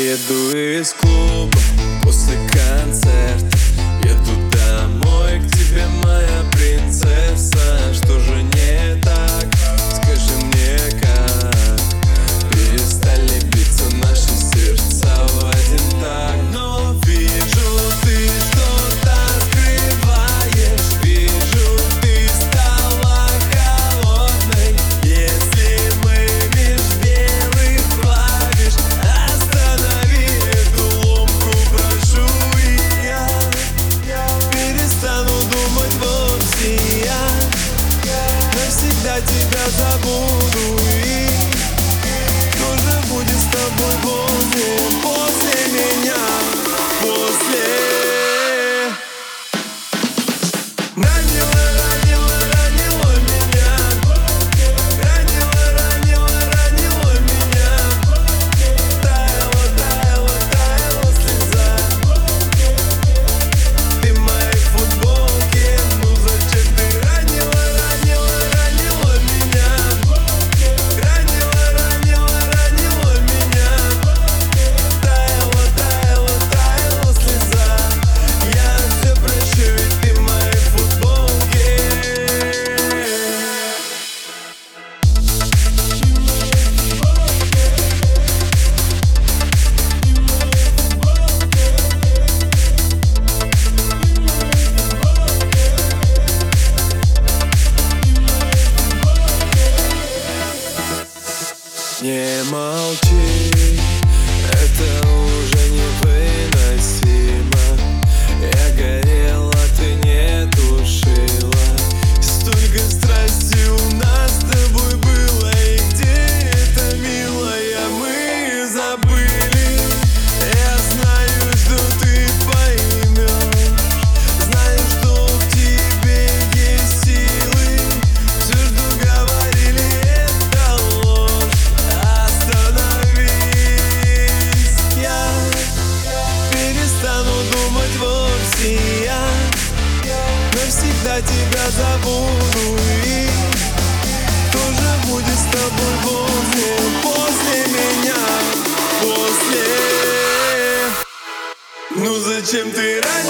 Еду из клуба после концерта. Еду забуду и Нужно будет с тобой после, меня, после. Не молчи, это уже невыносимо. Я горю я тебя забуду ну И тоже будет с тобой возле После меня, после? Ну зачем ты раньше